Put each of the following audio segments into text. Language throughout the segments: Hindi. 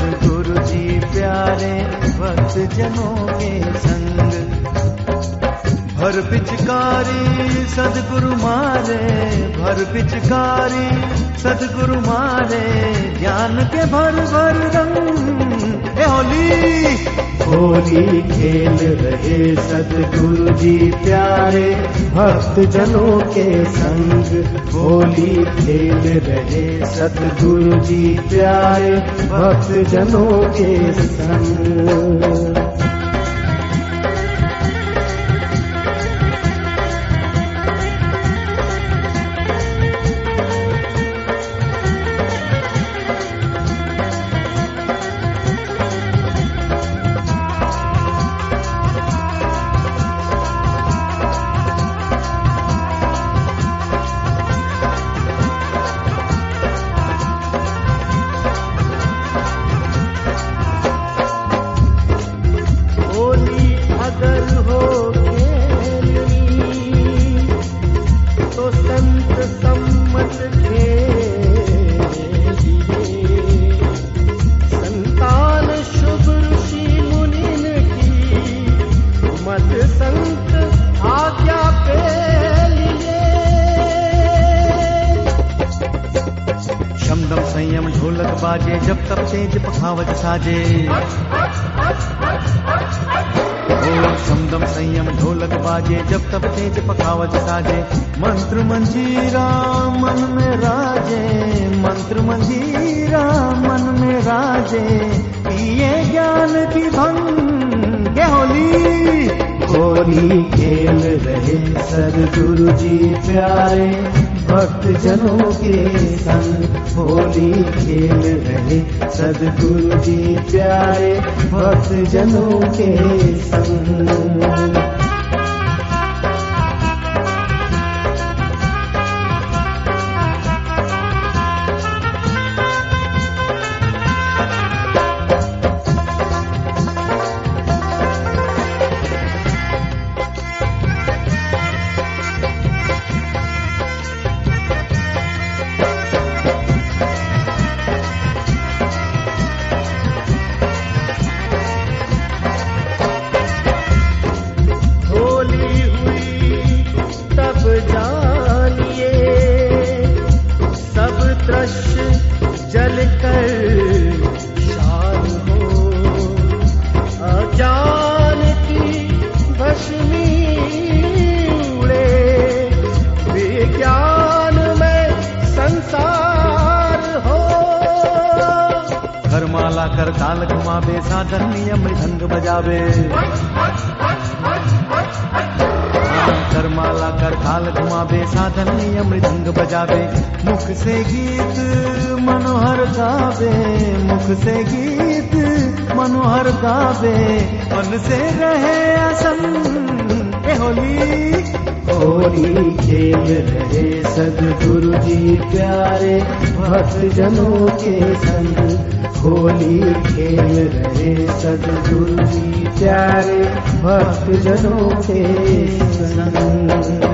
रहे सदगुरु जी प्यारे भक्त जनों के संग। भर पिचकारी सदगुरु मारे, भर पिचकारी सदगुरु मारे, ज्ञान के भर भर रंग। होली! होली खेल रहे सतगुरु जी प्यारे भक्त जनों के संग होली खेल रहे सतगुरु जी प्यारे भक्त जनों के संग। बाजे, जब तब तेज पखावत साजे। ओ शमदम संयम, ढोलक बाजे, जब तब तेज पखावत साजे। मंत्र मंजीरा मन में राजे, मंत्र मंजीरा मन में राजे। ये ज्ञान की भंग, होली। होली खेल रहे सदगुरु जी प्यारे। भक्त जनों के संग होली खेल रहे सदगुरु जी प्यारे भक्त जनों के संग कर ताल घुमावे साधन नियम ढंग बजावे। करमाला कर ताल घुमावे साधन नियम ढंग बजावे। मुख से गीत मनोहर गावे, मुख से गीत मनोहर गावे। मन से रहे असन ए होली। होली खेल रहे सदगुरु जी प्यारे भक्त जनों के संग। होली खेल रहे सदगुरु जी प्यारे भक्त जनों के संग।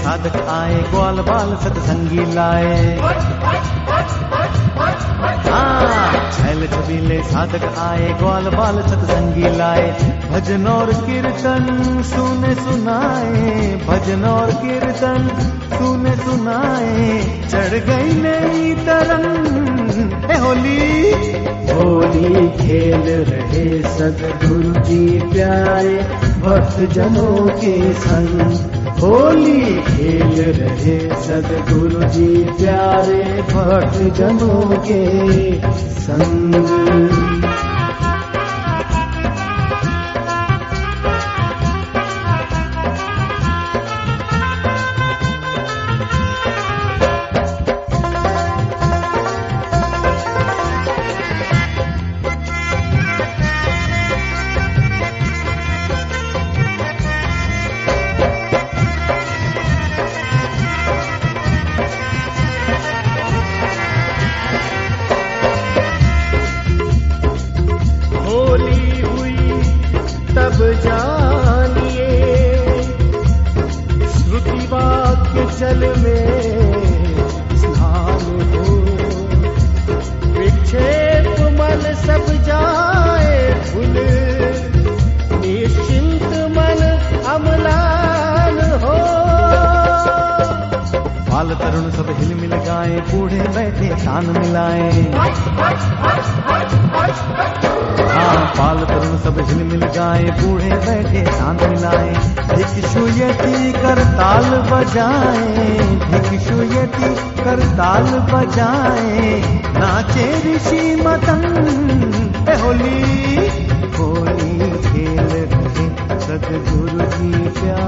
साधक आए ग्वाल बाल सतसंगी लाए। हाँ, छबीले साधक आए ग्वाल बाल सतसंगी लाए। भजन और कीर्तन सुने सुनाए भजन और कीर्तन सुने सुनाए। चढ़ गई नई तरंग हे होली। होली खेल रहे सदगुरु जी प्यारे भक्त जनों के संग। होली खेल रहे सदगुरु जी प्यारे भक्त जनों के संग। बाल तरुण सब हिल मिल गाए, बूढ़े बैठे तान मिलाए। हाँ पाल तरुण सब हिल मिल गाए, बूढ़े बैठे शांत मिलाए। भिक्षुयती कर ताल बजाए भिक्षुयती कर ताल बजाए। नाचे ऋषि मदन, ए होली होली खेल रहे सदगुरु जी प्यारे।